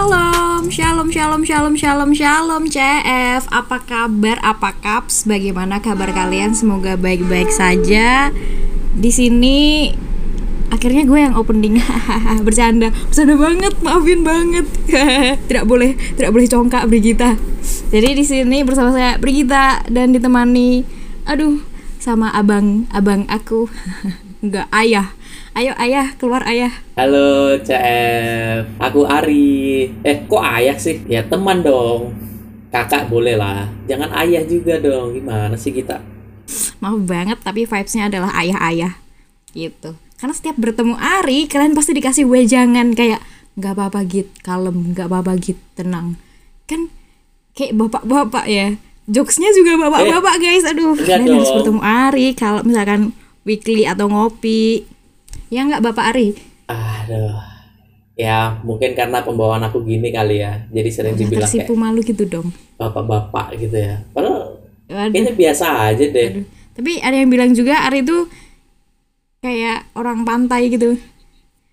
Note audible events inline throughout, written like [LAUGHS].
Shalom, shalom, shalom, shalom, shalom, shalom CF Apa kabar, apa kaps, bagaimana kabar kalian? Semoga baik-baik saja. Di sini akhirnya gue yang opening. [LAUGHS] Bercanda bercanda banget maafin banget. [LAUGHS] Tidak boleh tidak boleh congkak Brigita. Jadi di sini bersama saya Brigita dan ditemani aduh sama abang abang aku. [LAUGHS] Nggak ayah ayo ayah keluar ayah Halo CF, aku Ari. Eh, kok ayah sih? Ya teman dong. Kakak boleh lah. Jangan ayah juga dong. Gimana sih kita? maaf banget tapi vibesnya adalah ayah-ayah gitu karena setiap bertemu Ari kalian pasti dikasih wejangan kayak nggak apa-apa git kalem nggak apa-apa git tenang kan kayak bapak-bapak ya jokesnya juga bapak-bapak guys aduh kalian harus dong. bertemu Ari kalau misalkan weekly atau ngopi ya nggak bapak Ari Aduh. Ya, mungkin karena pembawaan aku gini kali ya. Jadi sering Udah dibilang tersipu kayak malu gitu dong bapak-bapak gitu ya. Padahal kayaknya biasa aja deh. Aduh. Tapi ada yang bilang juga Ari itu kayak orang pantai gitu.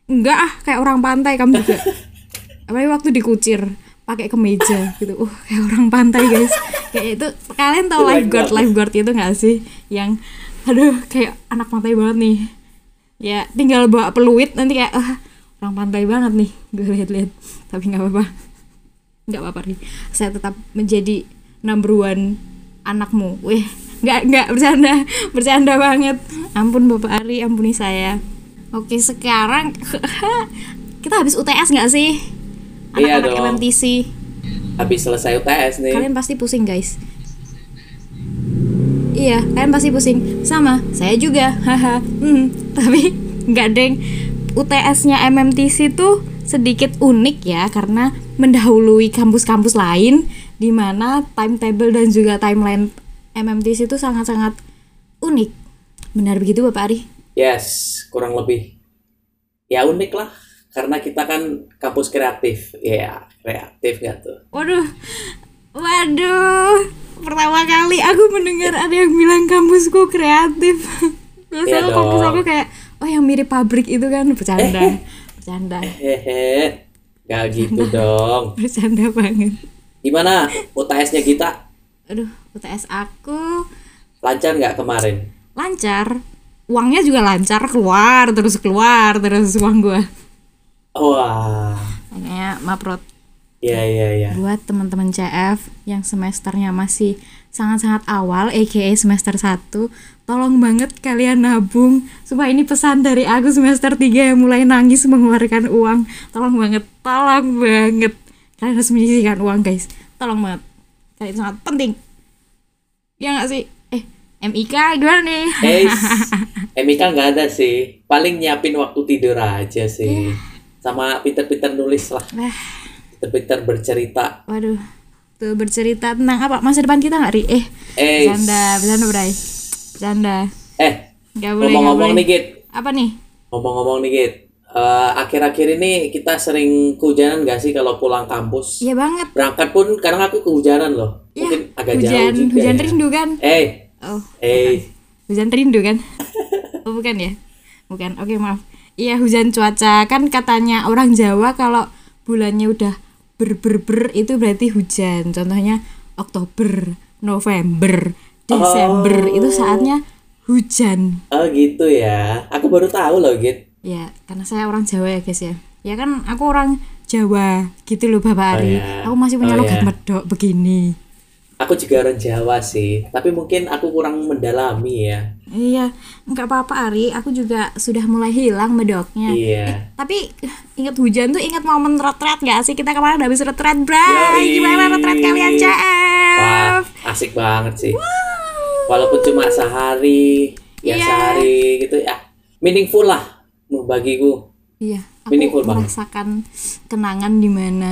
Enggak ah, kayak orang pantai kamu juga. [LAUGHS] Apalagi waktu dikucir pakai kemeja gitu. Uh, kayak orang pantai guys. Kayak itu kalian tahu lifeguard lifeguard itu nggak sih? Yang aduh kayak anak pantai banget nih. Ya tinggal bawa peluit nanti kayak ah, orang pantai banget nih. Gue lihat-lihat. Tapi nggak apa-apa. Nggak apa-apa nih. Saya tetap menjadi number one anakmu. Wih, nggak nggak bercanda, bercanda banget. Ampun Bapak Ari, ampuni saya. Oke, sekarang [LAUGHS] kita habis UTS nggak sih? Iya Anak-anak dong. MMTC. Habis selesai UTS nih. Kalian pasti pusing, guys. Iya, kalian pasti pusing. Sama, saya juga. Haha. Hmm, tapi [LAUGHS] nggak deng. UTS-nya MMTC tuh sedikit unik ya karena mendahului kampus-kampus lain di mana timetable dan juga timeline MMTC itu sangat-sangat unik. Benar begitu Bapak Ari? Yes, kurang lebih. Ya unik lah. Karena kita kan kampus kreatif. Ya, kreatif gak tuh? Waduh, waduh. Pertama kali aku mendengar ada yang bilang kampusku kreatif. [LAUGHS] Biasanya Iya kampus aku kayak, oh yang mirip pabrik itu kan bercanda, bercanda, Hehe. Gak gitu dong. [LAUGHS] bercanda banget. Gimana UTS-nya kita? Aduh, UTS aku Lancar nggak kemarin? lancar, uangnya juga lancar keluar terus keluar terus uang gua. Wah, Makanya maprot ya ya ya. buat teman-teman CF yang semesternya masih sangat-sangat awal aka semester 1 tolong banget kalian nabung. Supaya ini pesan dari aku semester 3 yang mulai nangis mengeluarkan uang. Tolong banget tolong banget. Kalian harus menyisihkan uang guys. Tolong banget. Kalian sangat penting. Ya nggak sih? Eh MIK gimana nih? Eh, [LAUGHS] Emika nggak ada sih. Paling nyiapin waktu tidur aja sih. Sama pinter-pinter nulis lah. Pinter-pinter bercerita. waduh tuh bercerita tentang apa masa depan kita nggak ri eh Eh, bercanda bercanda bray bercanda eh, nggak boleh ngomong-ngomong nih Git. apa nih Ngomong-ngomong nih Git. Eh, akhir-akhir ini kita sering kehujanan gak sih kalau pulang kampus? Iya banget. Berangkat pun kadang aku kehujanan loh. Ya, Mungkin agak hujan, jauh juga hujan ya. rindu kan? Eh, Oh, eh, hujan rindu kan? [LAUGHS] oh, bukan ya? Bukan. Oke, maaf. Iya, hujan cuaca kan katanya orang Jawa kalau bulannya udah ber ber ber itu berarti hujan. Contohnya Oktober, November, Desember Oh. itu saatnya hujan. oh gitu ya. Aku baru tahu loh Git. Ya, karena saya orang Jawa ya, guys ya. Ya kan aku orang Jawa gitu loh Bapak Oh, Ari. ya. Aku masih punya Oh, logat ya. medok begini. Aku juga orang Jawa sih, tapi mungkin aku kurang mendalami ya. Iya, nggak apa-apa Ari. Aku juga sudah mulai hilang medoknya. Iya. Tapi ingat hujan tuh ingat momen retret gak sih? Kita kemarin habis retret, Bray. Yoi. Gimana retret kalian, CF? Wah, asik banget sih. Walaupun cuma sehari, ya Iya. sehari gitu ya. Meaningful lah bagiku. Iya, aku Meaningful banget. merasakan kenangan di mana.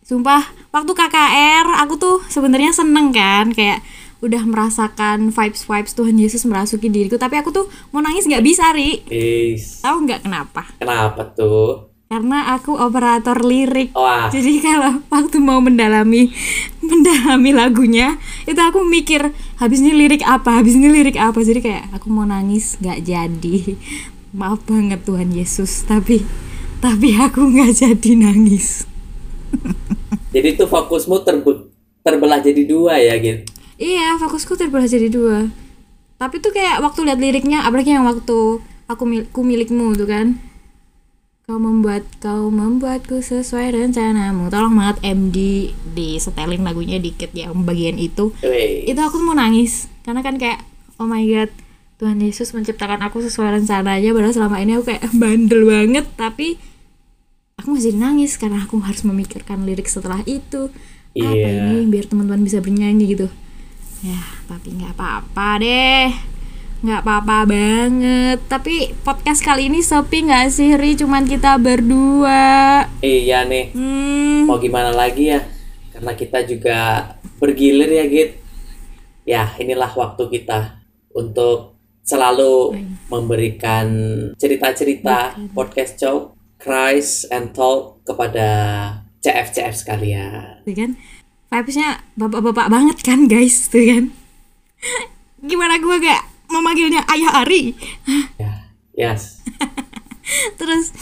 Sumpah, waktu KKR aku tuh sebenarnya seneng kan, kayak udah merasakan vibes vibes Tuhan Yesus merasuki diriku. Tapi aku tuh mau nangis nggak bisa, Ri. Is, Tahu nggak kenapa? kenapa tuh? Karena aku operator lirik. Wah, Jadi kalau waktu mau mendalami mendalami lagunya itu aku mikir habis ini lirik apa, habis ini lirik apa. Jadi kayak aku mau nangis nggak jadi. Maaf banget Tuhan Yesus, tapi tapi aku nggak jadi nangis. Jadi tuh fokusmu terbe- terbelah jadi dua ya gitu. Iya, fokusku terbelah jadi dua. Tapi tuh kayak waktu lihat liriknya, apalagi yang waktu aku mil ku milikmu tuh kan. Kau membuat kau membuatku sesuai rencanamu. Tolong banget MD di setelin lagunya dikit ya bagian itu. Wih. Itu aku mau nangis karena kan kayak oh my god Tuhan Yesus menciptakan aku sesuai rencananya padahal selama ini aku kayak [LAUGHS] bandel banget tapi aku masih nangis karena aku harus memikirkan lirik setelah itu apa Iya. ini biar teman-teman bisa bernyanyi gitu ya tapi nggak apa-apa deh nggak apa-apa banget tapi podcast kali ini sepi nggak sih Ri cuman kita berdua Iya nih. hmm Mau gimana lagi ya? Karena kita juga bergilir ya Git. Ya inilah waktu kita untuk selalu memberikan cerita-cerita podcast show Cries and Talk kepada CF-CF sekalian. kan vibesnya bapak-bapak banget kan guys tuh kan gimana gue gak memanggilnya ayah Ari Ya, yes. [LAUGHS] terus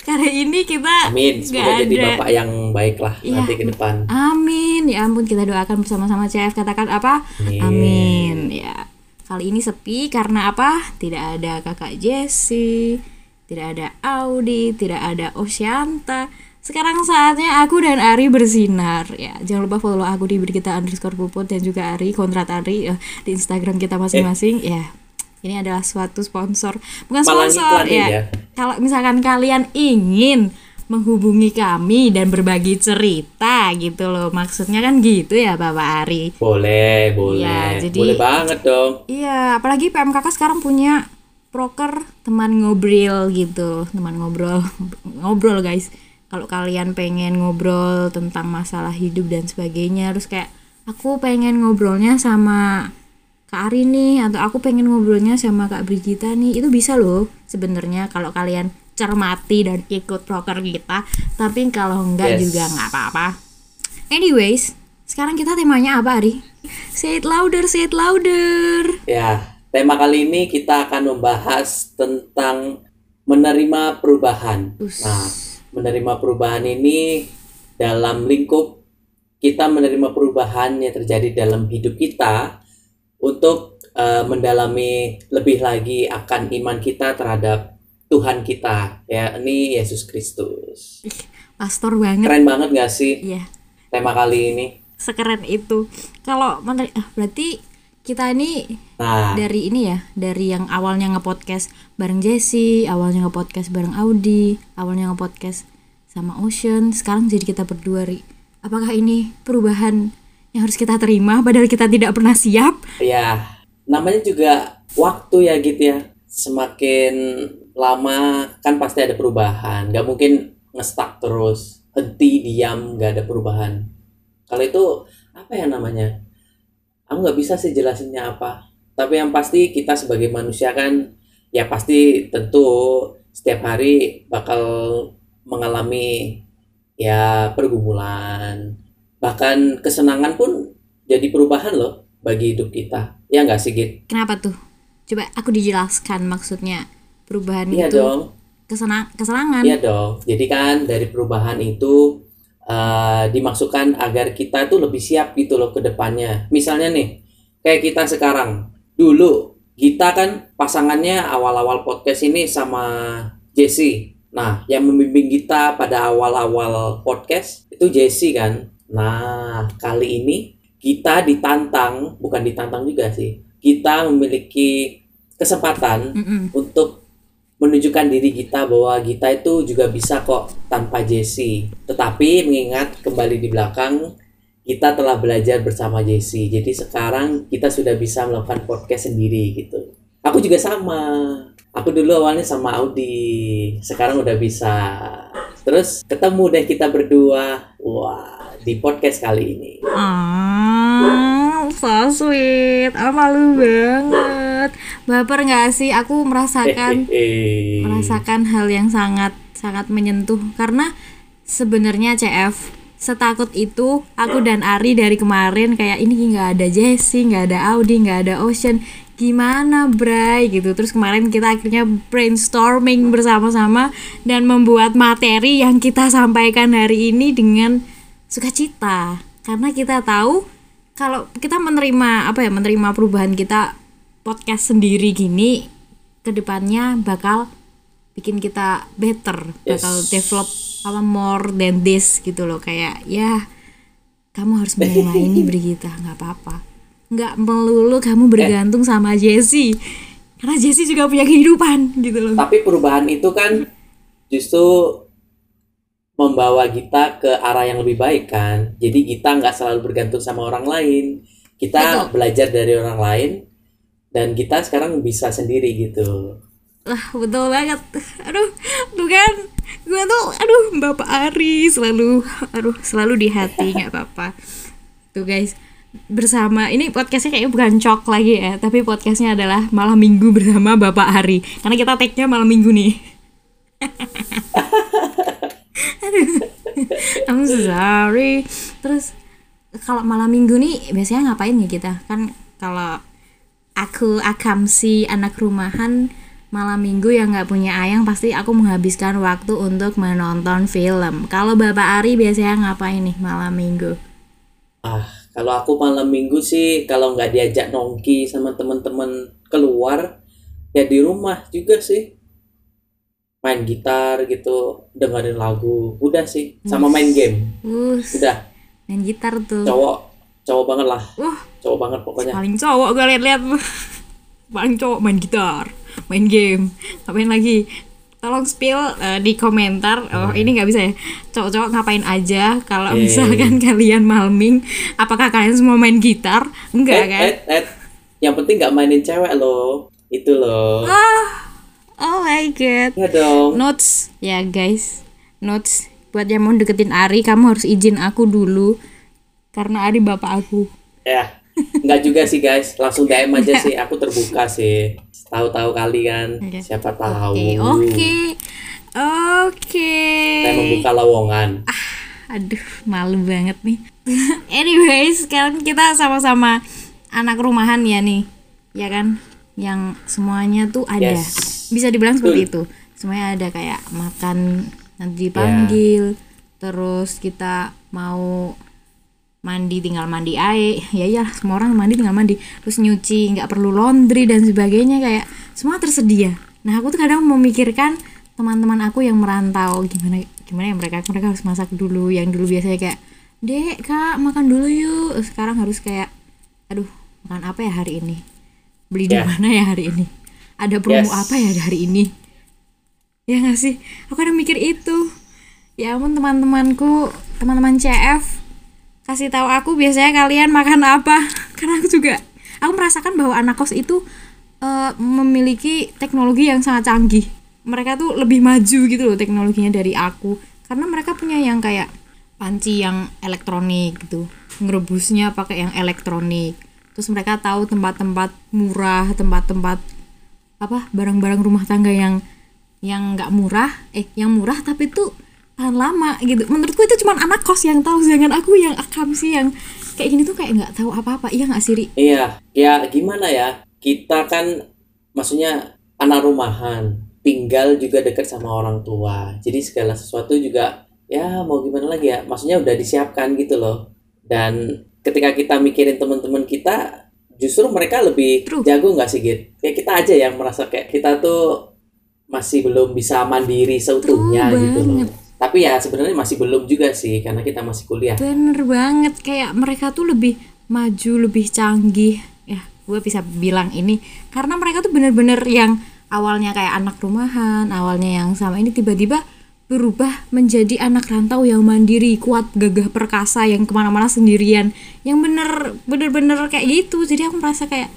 kali ini kita Amin. Semoga jadi ada bapak yang baik lah Iya. nanti ke depan. Amin. Ya ampun kita doakan bersama-sama CF katakan apa? Amin. Amin. Ya. Kali ini sepi karena apa? Tidak ada Kakak Jessie, tidak ada Audi, tidak ada Osyanta. Sekarang saatnya aku dan Ari bersinar ya. Jangan lupa follow aku di berita underscore puput dan juga Ari kontrat Ari eh, di Instagram kita masing-masing ya. Ini adalah suatu sponsor, bukan sponsor ya. ya. Kalau misalkan kalian ingin menghubungi kami dan berbagi cerita gitu loh. Maksudnya kan gitu ya Bapak Ari. Boleh, boleh. Iya, jadi- Boleh banget dong. Iya, apalagi PMKK sekarang punya proker teman ngobrol gitu, teman ngobrol, [LAUGHS] ngobrol guys. Kalau kalian pengen ngobrol tentang masalah hidup dan sebagainya, terus kayak aku pengen ngobrolnya sama Kak Ari nih, atau aku pengen ngobrolnya sama Kak Brigita nih, itu bisa loh sebenarnya kalau kalian cermati dan ikut proker kita. Tapi kalau enggak Yes. juga nggak apa-apa. Anyways, sekarang kita temanya apa Ari? Say it louder, say it louder. Ya, tema kali ini kita akan membahas tentang menerima perubahan. Us. Nah, menerima perubahan ini dalam lingkup kita menerima perubahan yang terjadi dalam hidup kita untuk eh, mendalami lebih lagi akan iman kita terhadap Tuhan kita, ya ini Yesus Kristus. Pastor banget. Keren banget gak sih Iya, tema kali ini? sekeren itu. Kalau mener- ah, berarti kita ini Nah, dari ini ya, dari yang awalnya nge-podcast bareng Jesse, awalnya nge-podcast bareng Audi, awalnya nge-podcast sama Ocean, sekarang jadi kita berdua, Ri. Apakah ini perubahan yang harus kita terima padahal kita tidak pernah siap? Ya, namanya juga waktu ya gitu ya. Semakin lama kan pasti ada perubahan. Gak mungkin ngestak terus, henti, diam, gak ada perubahan. Kalau itu apa ya namanya? Aku nggak bisa sih jelasinnya apa. Tapi yang pasti kita sebagai manusia kan ya pasti tentu setiap hari bakal mengalami ya pergumulan. Bahkan kesenangan pun jadi perubahan loh bagi hidup kita. Ya nggak sih, Git? Kenapa tuh? Coba aku dijelaskan maksudnya perubahan Iya itu dong. kesenang kesenangan. Iya dong. Jadi kan dari perubahan itu eh, dimaksudkan agar kita tuh lebih siap gitu loh ke depannya. Misalnya nih, kayak kita sekarang. Dulu kita kan pasangannya awal-awal podcast ini sama Jesse. Nah, yang membimbing kita pada awal-awal podcast itu Jesse kan. Nah, kali ini kita ditantang, bukan ditantang juga sih. Kita memiliki kesempatan Mm-mm. untuk menunjukkan diri kita bahwa kita itu juga bisa kok tanpa Jesse. Tetapi mengingat kembali di belakang kita telah belajar bersama Jesse. Jadi sekarang kita sudah bisa melakukan podcast sendiri gitu. Aku juga sama. Aku dulu awalnya sama Audi. Sekarang udah bisa. Terus ketemu deh kita berdua. Wah, di podcast kali ini. Ah, so sweet. Ah, malu banget. Baper nggak sih? Aku merasakan [LAUGHS] merasakan hal yang sangat sangat menyentuh. Karena sebenarnya CF setakut itu aku dan Ari dari kemarin kayak ini nggak ada Jesse nggak ada Audi nggak ada Ocean. Gimana Bray? Gitu. Terus kemarin kita akhirnya brainstorming bersama-sama dan membuat materi yang kita sampaikan hari ini dengan sukacita. Karena kita tahu kalau kita menerima apa ya menerima perubahan kita podcast sendiri gini ke depannya bakal bikin kita better bakal Yes. develop apa more than this gitu loh kayak ya kamu harus menerima ini Brigita nggak apa-apa nggak melulu kamu bergantung sama Jessie karena Jessie juga punya kehidupan gitu loh Tapi perubahan itu kan justru membawa kita ke arah yang lebih baik kan. Jadi kita nggak selalu bergantung sama orang lain. Kita Betul. belajar dari orang lain dan kita sekarang bisa sendiri gitu. lah betul banget. Aduh tuh kan gue tuh aduh bapak Ari selalu aduh selalu di hati nggak apa-apa. Tuh guys bersama ini podcastnya kayaknya bukan cok lagi ya tapi podcastnya adalah malam minggu bersama bapak Ari. Karena kita tag-nya malam minggu nih. [LAUGHS] Aduh I'm so sorry. Terus kalau malam minggu nih biasanya ngapain ya kita? Kan kalau aku akamsi anak rumahan malam minggu yang nggak punya ayang pasti aku menghabiskan waktu untuk menonton film kalau bapak Ari biasanya ngapain nih malam minggu Ah, kalau aku malam minggu sih kalau nggak diajak nongki sama teman-teman keluar ya di rumah juga sih. Main gitar gitu, dengerin lagu, udah sih. Sama main game. Udah, main gitar tuh cowok cowok banget lah. Wah, Cowok banget pokoknya. paling cowok gue liat-liat. Paling cowok main gitar main game. Ngapain lagi? Tolong spill eh, di komentar. Oh ini nggak bisa ya. Cowok-cowok ngapain aja kalau Eh. misalkan [LAUGHS] kalian malming? Apakah kalian semua main gitar? Enggak Eh, kan? eh, eh. Yang penting nggak mainin cewek loh. Itu loh. ah. Oh my god Ya dong. notes. Ya guys. Notes. Buat yang mau deketin Ari kamu harus izin aku dulu karena Ari bapak aku Ya. Nggak juga sih guys. Langsung DM aja sih. Aku terbuka sih. Tahu-tahu kali kan. Oke. Siapa tahu. oke oke oke Saya membuka lowongan. aduh malu banget nih [LAUGHS] anyways sekarang kita sama-sama anak rumahan ya nih ya kan yang semuanya tuh ada Yes. bisa dibilang seperti itu semuanya ada kayak makan nanti dipanggil terus kita mau mandi tinggal mandi air ya ya semua orang mandi tinggal mandi. Terus nyuci nggak perlu laundry dan sebagainya kayak semua tersedia. Nah aku tuh kadang memikirkan teman-teman aku yang merantau gimana gimana ya mereka? Mereka harus masak dulu yang dulu biasanya kayak dek kak makan dulu yuk. Sekarang harus kayak aduh makan apa ya hari ini? Beli di Ya. mana ya hari ini? Ada promo Yes. apa ya hari ini? Ya nggak sih? Aku kadang mikir itu. Ya ampun teman-temanku teman-teman CF kasih tahu aku biasanya kalian makan apa. [LAUGHS] Karena aku juga aku merasakan bahwa anak kos itu eh, memiliki teknologi yang sangat canggih. Mereka tuh lebih maju gitu loh teknologinya dari aku. Karena mereka punya yang kayak panci yang elektronik gitu. Ngerebusnya pakai yang elektronik. Terus mereka tahu tempat-tempat murah tempat-tempat apa barang-barang rumah tangga yang yang nggak murah. Eh yang murah tapi tuh tahan lama gitu menurutku itu cuma anak kos yang tahu sedangkan aku yang akam sih yang kayak gini tuh kayak nggak tahu apa-apa iya nggak sih Ri? Iya, ya gimana ya? Kita kan maksudnya anak rumahan, tinggal juga dekat sama orang tua. Jadi segala sesuatu juga ya mau gimana lagi ya? Maksudnya udah disiapkan gitu loh. Dan ketika kita mikirin teman-teman kita, justru mereka lebih True. jago nggak sih Git? Kayak kita aja yang merasa kayak kita tuh masih belum bisa mandiri seutuhnya True gitu loh. Tapi ya sebenarnya masih belum juga sih karena kita masih kuliah. bener banget kayak mereka tuh lebih maju lebih canggih. Ya gue bisa bilang ini karena mereka tuh bener-bener yang awalnya kayak anak rumahan awalnya yang sama ini tiba-tiba berubah menjadi anak rantau yang mandiri kuat gagah perkasa yang ke mana-mana sendirian. Yang bener bener-bener kayak gitu. Jadi aku merasa kayak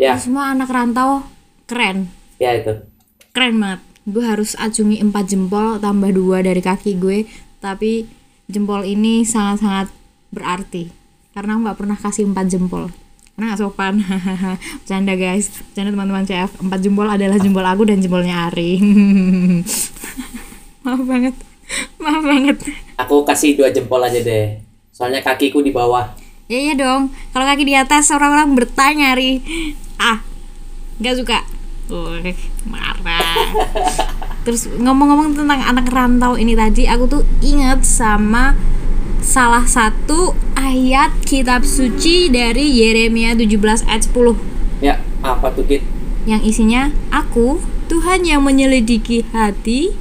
Ya, semua anak rantau keren. Ya itu. keren banget gue harus acungi empat jempol tambah dua dari kaki gue. Tapi jempol ini sangat-sangat berarti. Karena nggak pernah kasih empat jempol. Karena nggak sopan. [LAUGHS] Bercanda guys. Bercanda teman-teman CF empat jempol adalah jempol aku dan jempolnya Ari. [LAUGHS] Maaf banget. Maaf banget. Aku kasih dua jempol aja deh. Soalnya kakiku di bawah. ya iya dong. Kalau kaki di atas orang-orang bertanya Ari. Ah nggak suka Wih, marah. Terus ngomong-ngomong tentang anak rantau ini tadi aku tuh inget sama salah satu ayat kitab suci dari Yeremia 17 ayat 10 Ya, apa tuh Git? yang isinya aku Tuhan yang menyelidiki hati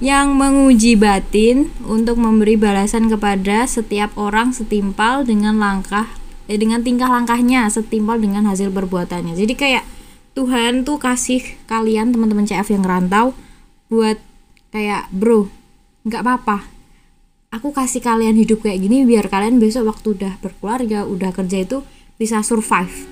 yang menguji batin untuk memberi balasan kepada setiap orang setimpal dengan langkah eh, dengan tingkah langkahnya setimpal dengan hasil perbuatannya. Jadi kayak Tuhan tuh kasih kalian teman-teman CF yang rantau buat kayak bro nggak apa-apa aku kasih kalian hidup kayak gini biar kalian besok waktu udah berkeluarga udah kerja itu bisa survive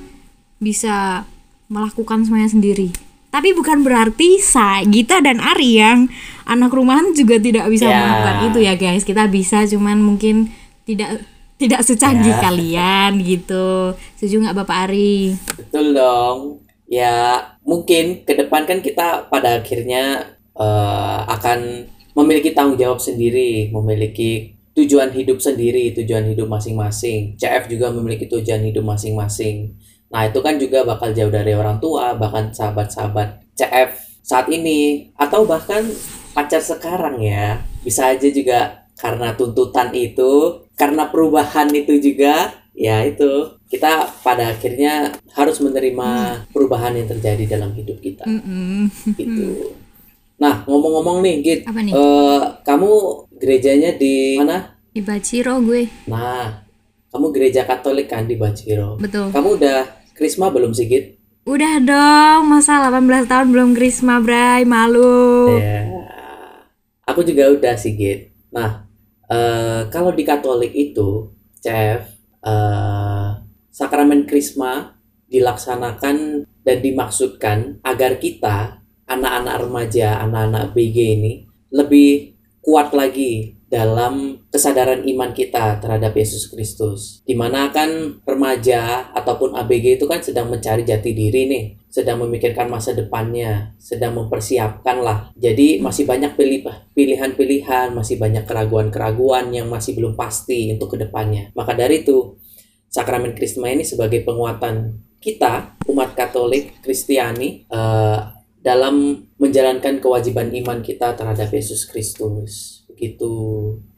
bisa melakukan semuanya sendiri tapi bukan berarti saya Gita dan Ari yang anak rumahan juga tidak bisa Ya. melakukan itu ya guys kita bisa cuman mungkin tidak tidak secanggih Ya. kalian gitu setuju nggak Bapak Ari Betul dong. Ya, mungkin ke depan kan kita pada akhirnya eh, akan memiliki tanggung jawab sendiri, memiliki tujuan hidup sendiri, tujuan hidup masing-masing. CF juga memiliki tujuan hidup masing-masing. Nah, itu kan juga bakal jauh dari orang tua, bahkan sahabat-sahabat CF saat ini atau bahkan pacar sekarang ya. Bisa aja juga karena tuntutan itu, karena perubahan itu juga, ya itu kita pada akhirnya harus menerima perubahan yang terjadi dalam hidup kita Mm-mm. gitu. Nah, ngomong-ngomong nih, Git, Apa nih? eh, kamu gerejanya di mana? di Baciro gue Nah, kamu gereja Katolik kan di Baciro. betul Kamu udah krisma belum sih, Git? udah dong masa 18 tahun belum Krisma Bray malu Ya. Aku juga udah sih, Git. Nah, eh, kalau di Katolik itu, Chef, eh, sakramen krisma dilaksanakan dan dimaksudkan agar kita, anak-anak remaja, anak-anak BG ini, lebih kuat lagi dalam kesadaran iman kita terhadap Yesus Kristus. Di mana kan remaja ataupun ABG itu kan sedang mencari jati diri nih, sedang memikirkan masa depannya, sedang mempersiapkan lah. Jadi masih banyak pilih pilihan-pilihan, masih banyak keraguan-keraguan yang masih belum pasti untuk ke depannya. Maka dari itu, sakramen Krisma ini sebagai penguatan kita, umat Katolik, Kristiani, eh, dalam menjalankan kewajiban iman kita terhadap Yesus Kristus. Begitu.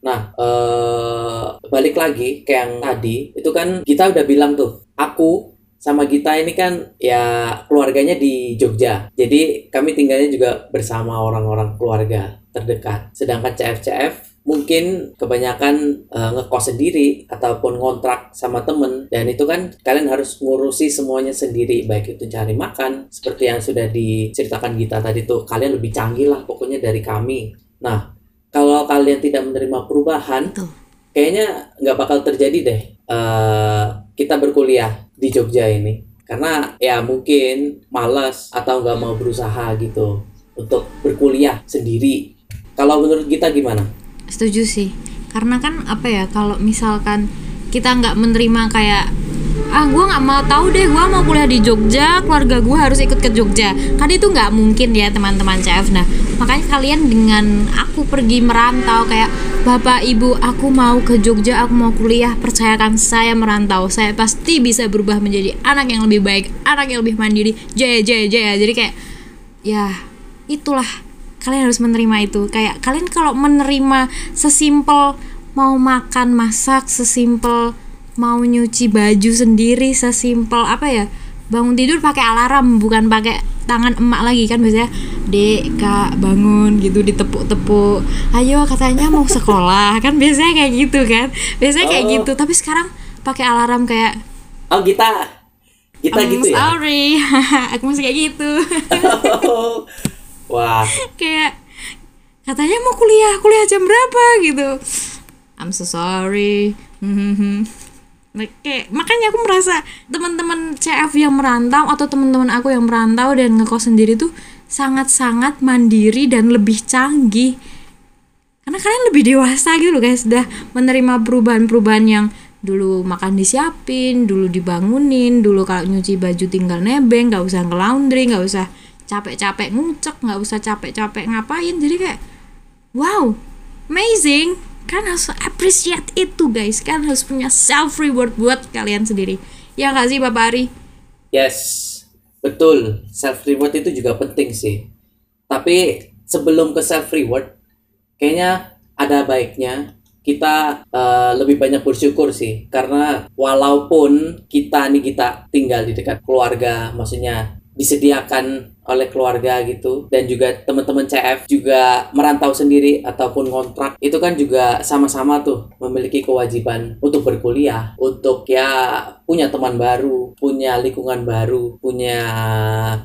Nah, eh, balik lagi ke yang tadi, itu kan kita udah bilang tuh, aku sama Gita ini kan ya keluarganya di Jogja. Jadi kami tinggalnya juga bersama orang-orang keluarga terdekat. Sedangkan CF-CF mungkin kebanyakan eh, ngekos sendiri ataupun ngontrak sama temen dan itu kan kalian harus ngurusi semuanya sendiri baik itu cari makan seperti yang sudah diceritakan Gita tadi tuh kalian lebih canggih lah pokoknya dari kami nah kalau kalian tidak menerima perubahan Betul. kayaknya nggak bakal terjadi deh eh, kita berkuliah di Jogja ini. Karena ya mungkin malas atau nggak mau berusaha gitu untuk berkuliah sendiri. Kalau menurut kita gimana? Setuju sih. Karena kan apa ya kalau misalkan kita nggak menerima kayak ah gue nggak mau tahu deh. Gue mau kuliah di Jogja. Keluarga gue harus ikut ke Jogja. Kan itu nggak mungkin ya teman-teman CF nah makanya kalian dengan aku pergi merantau kayak bapak ibu aku mau ke Jogja aku mau kuliah. Percayakan saya merantau. Saya pasti bisa berubah menjadi anak yang lebih baik anak yang lebih mandiri. Jaya jaya jaya. Jadi kayak ya itulah. Kalian harus menerima itu. Kayak kalian kalau menerima sesimpel mau makan masak sesimpel mau nyuci baju sendiri sesimpel apa ya? Bangun tidur pakai alarm bukan pakai tangan emak lagi kan biasanya. Dek kak bangun gitu ditepuk-tepuk. Ayo katanya mau sekolah. Kan biasanya kayak gitu kan? Biasanya kayak Oh. gitu. Tapi sekarang pakai alarm kayak oh kita kita "I'm gitu ya? sorry. [LAUGHS] Aku masih kayak gitu. [LAUGHS] Wah. Kayak katanya mau kuliah. Kuliah jam berapa? Gitu. I'm so sorry [LAUGHS] Kayak makanya aku merasa teman-teman CF yang merantau atau teman-teman aku yang merantau dan ngekos sendiri tuh sangat-sangat mandiri dan lebih canggih. Karena kalian lebih dewasa gitu loh guys udah menerima perubahan-perubahan yang dulu makan disiapin dulu dibangunin dulu kalau nyuci baju tinggal nebeng nggak usah nge-laundry nggak usah capek-capek ngucek nggak usah capek-capek ngapain. Jadi kayak wow amazing kan harus appreciate itu guys. Kan harus punya self reward buat kalian sendiri. Ya nggak sih bapak Ari? Yes. Betul, self reward itu juga penting sih. Tapi sebelum ke self reward, kayaknya ada baiknya kita uh, lebih banyak bersyukur sih. Karena walaupun kita nih kita tinggal di dekat keluarga, maksudnya disediakan oleh keluarga gitu. Dan juga teman-teman CF juga merantau sendiri ataupun kontrak itu kan juga sama-sama tuh memiliki kewajiban untuk berkuliah untuk ya punya teman baru punya lingkungan baru punya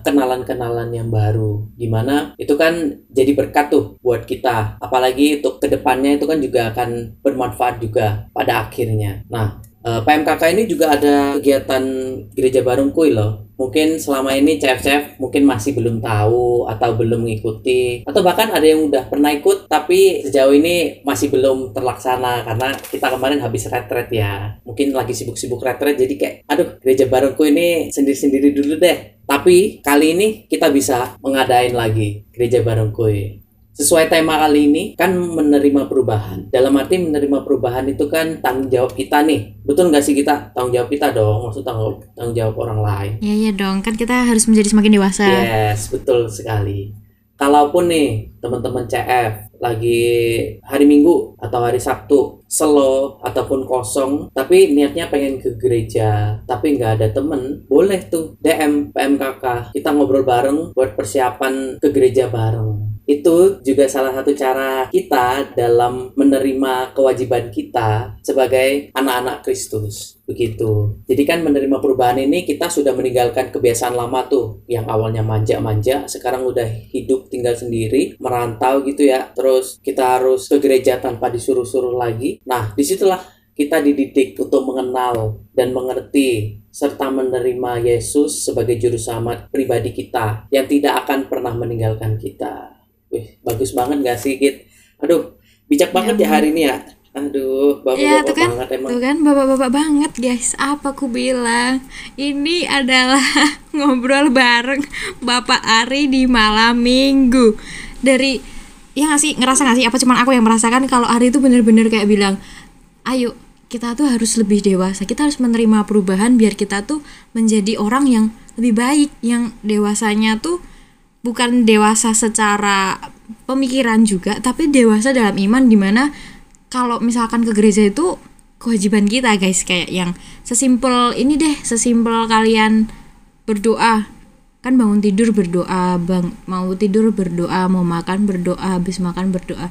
kenalan-kenalan yang baru. Di mana itu kan jadi berkat tuh buat kita. Apalagi untuk ke depannya itu kan juga akan bermanfaat juga pada akhirnya. Nah eh, PMKK ini juga ada kegiatan gereja Barungkui loh. Mungkin selama ini CF-CF mungkin masih belum tahu atau belum mengikuti. Atau bahkan ada yang udah pernah ikut tapi sejauh ini masih belum terlaksana karena kita kemarin habis retret ya. Mungkin lagi sibuk-sibuk retret jadi kayak aduh gereja baruku ini sendiri-sendiri dulu deh. Tapi kali ini kita bisa mengadain lagi gereja barengku sesuai tema kali ini kan menerima perubahan. Dalam arti menerima perubahan itu kan tanggung jawab kita nih. Betul nggak sih kita tanggung jawab kita dong? Maksud tanggung, tanggung jawab orang lain. Iya iya dong. Kan kita harus menjadi semakin dewasa. Yes, betul sekali. Kalaupun nih teman-teman CF lagi hari Minggu atau hari Sabtu slow ataupun kosong tapi niatnya pengen ke gereja tapi nggak ada temen boleh tuh DM PMKK kita ngobrol bareng buat persiapan ke gereja bareng itu juga salah satu cara kita dalam menerima kewajiban kita sebagai anak-anak Kristus begitu. Jadi kan menerima perubahan ini kita sudah meninggalkan kebiasaan lama tuh yang awalnya manja-manja, sekarang udah hidup tinggal sendiri, merantau gitu ya. Terus kita harus ke gereja tanpa disuruh-suruh lagi. Nah, di situlah kita dididik untuk mengenal dan mengerti serta menerima Yesus sebagai juru selamat pribadi kita yang tidak akan pernah meninggalkan kita. Wih, bagus banget gak sih, Kit? Aduh, bijak banget ya, ya hari ini ya. Aduh, bapak-bapak ya, kan, banget emang. Tuh kan, bapak-bapak banget, guys. Apa ku bilang? Ini adalah [LAUGHS] ngobrol bareng Bapak Ari di malam minggu. Dari, ya gak sih, ngerasa gak sih? Apa cuma aku yang merasakan kalau Ari itu bener-bener kayak bilang, ayo kita tuh harus lebih dewasa. Kita harus menerima perubahan biar kita tuh menjadi orang yang lebih baik. Yang dewasanya tuh bukan dewasa secara pemikiran juga tapi dewasa dalam iman di mana kalau misalkan ke gereja itu kewajiban kita guys. Kayak yang sesimpel ini deh sesimpel kalian berdoa. Kan bangun tidur berdoa bang mau tidur berdoa mau makan berdoa habis makan berdoa.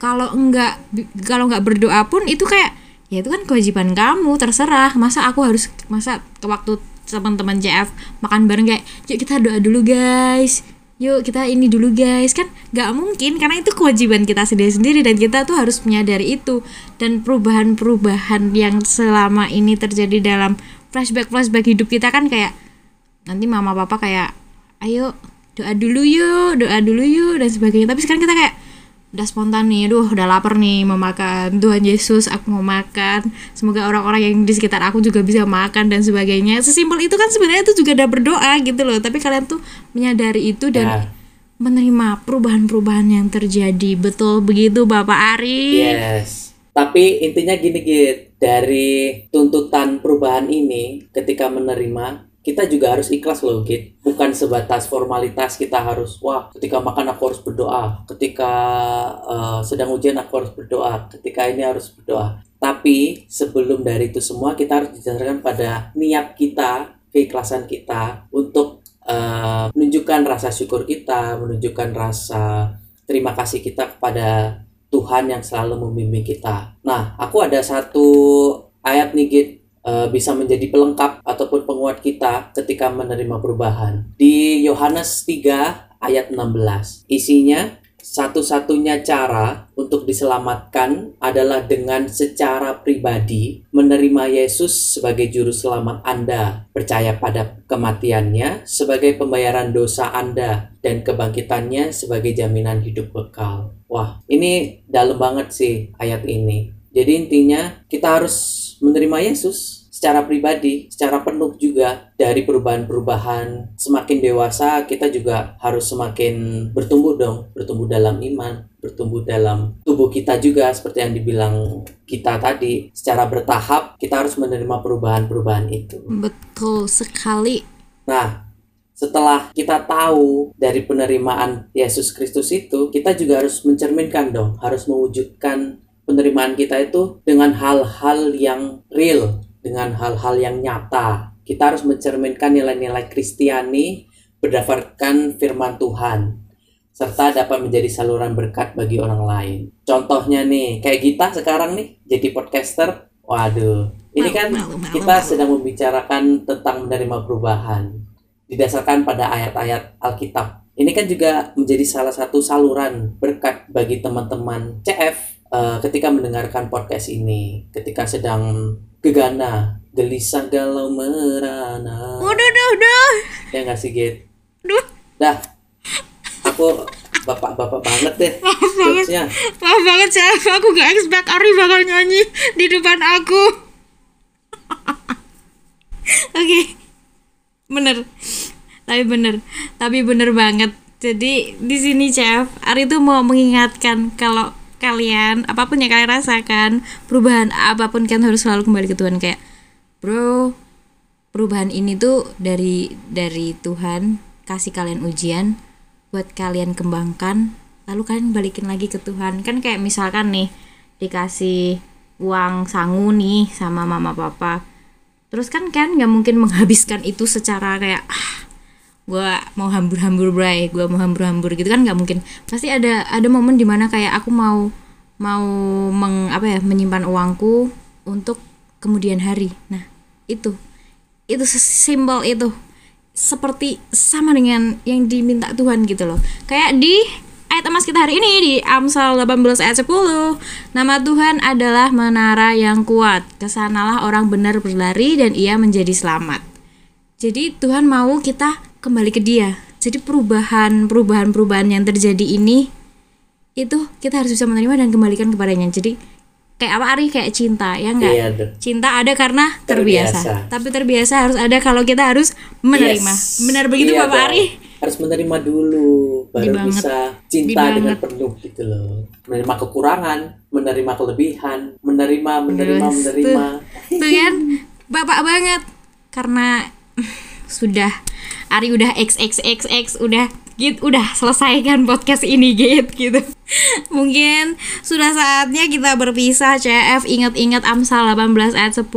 Kalau enggak kalau enggak berdoa pun itu kayak ya itu kan kewajiban kamu terserah. Masa aku harus masa ke waktu teman-teman JF makan bareng kayak yuk kita doa dulu guys yuk kita ini dulu guys. Kan nggak mungkin karena itu kewajiban kita sendiri-sendiri dan kita tuh harus menyadari itu. Dan perubahan-perubahan yang selama ini terjadi dalam flashback flashback hidup kita kan kayak nanti mama papa kayak ayo doa dulu yuk doa dulu yuk dan sebagainya. Tapi sekarang kita kayak udah spontan nih, duh udah lapar nih mau makan. Tuhan Yesus aku mau makan. Semoga orang-orang yang di sekitar aku juga bisa makan dan sebagainya. Sesimpel itu kan sebenarnya itu juga udah berdoa gitu loh. Tapi kalian tuh menyadari itu dan yeah. menerima perubahan-perubahan yang terjadi. Betul begitu Bapak Ari? Yes. Tapi intinya gini git. Dari tuntutan perubahan ini ketika menerima kita juga harus ikhlas loh Git bukan sebatas formalitas kita harus wah ketika makan aku harus berdoa. Ketika uh, sedang ujian aku harus berdoa. Ketika ini harus berdoa. Tapi sebelum dari itu semua kita harus didasarkan pada niat kita keikhlasan kita untuk uh, menunjukkan rasa syukur kita menunjukkan rasa terima kasih kita kepada Tuhan yang selalu membimbing kita. Nah aku ada satu ayat nih Git uh, bisa menjadi pelengkap ataupun penguat kita ketika menerima perubahan. Di Yohanes 3 ayat 16, isinya satu-satunya cara untuk diselamatkan adalah dengan secara pribadi menerima Yesus sebagai juru selamat Anda, percaya pada kematiannya sebagai pembayaran dosa Anda dan kebangkitannya sebagai jaminan hidup bekal. Wah, ini dalam banget sih ayat ini. Jadi intinya kita harus menerima Yesus secara pribadi, secara penuh juga dari perubahan-perubahan. Semakin dewasa kita juga harus semakin bertumbuh dong, bertumbuh dalam iman, bertumbuh dalam tubuh kita juga seperti yang dibilang kita tadi. Secara bertahap kita harus menerima perubahan-perubahan itu. Betul sekali. Nah, setelah kita tahu dari penerimaan Yesus Kristus itu, kita juga harus mencerminkan dong, harus mewujudkan penerimaan kita itu dengan hal-hal yang real, dengan hal-hal yang nyata. Kita harus mencerminkan nilai-nilai Kristiani berdasarkan firman Tuhan serta dapat menjadi saluran berkat bagi orang lain. Contohnya nih, kayak kita sekarang nih jadi podcaster. Waduh, ini kan kita sedang membicarakan tentang menerima perubahan didasarkan pada ayat-ayat Alkitab. Ini kan juga menjadi salah satu saluran berkat bagi teman-teman CF eh, ketika mendengarkan podcast ini, ketika sedang gegana, gelisah galau merana. Udah, udah, udah. Ya nggak sih, Git? Duh. Dah, aku bapak-bapak banget deh Maaf banget. jokesnya. Maaf banget Chef, aku gak expect Ari bakal nyanyi di depan aku. [LAUGHS] Oke, bener. Tapi bener, tapi bener banget. Jadi di sini Chef, Ari tuh mau mengingatkan kalau kalian apa pun yang kalian rasakan, perubahan apa pun kan harus selalu kembali ke Tuhan. Kayak, bro, perubahan ini tuh dari dari Tuhan kasih kalian ujian buat kalian kembangkan lalu kalian balikin lagi ke Tuhan. Kan kayak misalkan nih dikasih uang sangu nih sama mama papa. Terus kan kan nggak mungkin menghabiskan itu secara kayak ah gua mau hambur-hambur bray. Gua mau hambur-hambur gitu kan nggak mungkin. Pasti ada ada momen di mana kayak aku mau mau meng apa ya menyimpan uangku untuk kemudian hari. Nah itu. Itu sesimpel itu. Seperti sama dengan yang diminta Tuhan gitu loh. Kayak di ayat emas kita hari ini di Amsal 18 ayat 10 nama Tuhan adalah menara yang kuat. Ke sanalah orang benar berlari dan ia menjadi selamat. Jadi Tuhan mau kita kembali ke dia jadi perubahan perubahan perubahan yang terjadi ini itu kita harus bisa menerima dan kembalikan kepadanya jadi kayak apa Ari kayak cinta ya enggak Iya, cinta ada karena terbiasa. Terbiasa. tapi terbiasa harus ada kalau kita harus menerima Yes. benar begitu Iya Bapak. Ari Harus menerima dulu, baru Di banget. bisa cinta dengan banget. penuh gitu loh. Menerima kekurangan, menerima kelebihan, menerima, menerima, Terus menerima. tuh kan bapak banget karena [LAUGHS] sudah Ari udah xxxx udah gitu udah selesaikan podcast ini Git gitu [LAUGHS] mungkin sudah saatnya kita berpisah CF ingat-ingat Amsal 18 ayat 10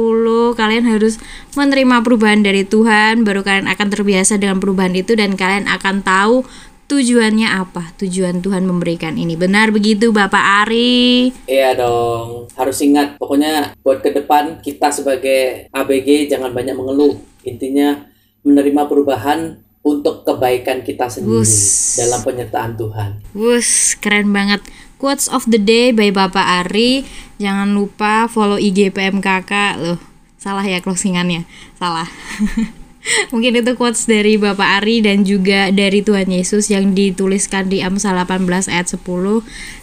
kalian harus menerima perubahan dari Tuhan baru kalian akan terbiasa dengan perubahan itu dan kalian akan tahu tujuannya apa tujuan Tuhan memberikan ini benar begitu Bapak Ari Iya dong, harus ingat. Pokoknya buat ke depan kita sebagai ABG jangan banyak mengeluh. Intinya menerima perubahan untuk kebaikan kita sendiri Wus. dalam penyertaan Tuhan. Wus, keren banget. Quotes of the day by Bapak Ari. Jangan lupa follow IG PMKK. Loh, salah ya closingannya. Salah. [LAUGHS] [LAUGHS] Mungkin itu quotes dari Bapak Ari dan juga dari Tuhan Yesus yang dituliskan di Amsal 18 ayat 10.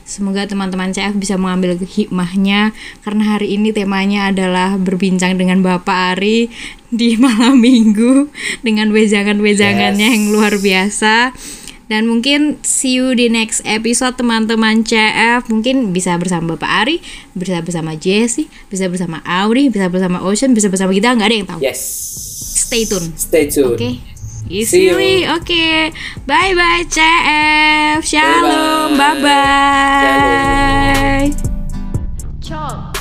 Semoga teman-teman CF bisa mengambil hikmahnya karena hari ini temanya adalah berbincang dengan Bapak Ari di [LAUGHS] malam minggu dengan wejangan-wejangannya Yes. yang luar biasa. Dan mungkin see you di next episode teman-teman CF Mungkin bisa bersama Bapak Ari Bisa bersama Jesse Bisa bersama Audi Bisa bersama Ocean Bisa bersama kita nggak ada yang tahu Yes stay tune. Stay tune. Oke. Okay. Isiri, oke. Okay. Bye bye CF. Shalom. Bye bye. bye, -bye. Ciao.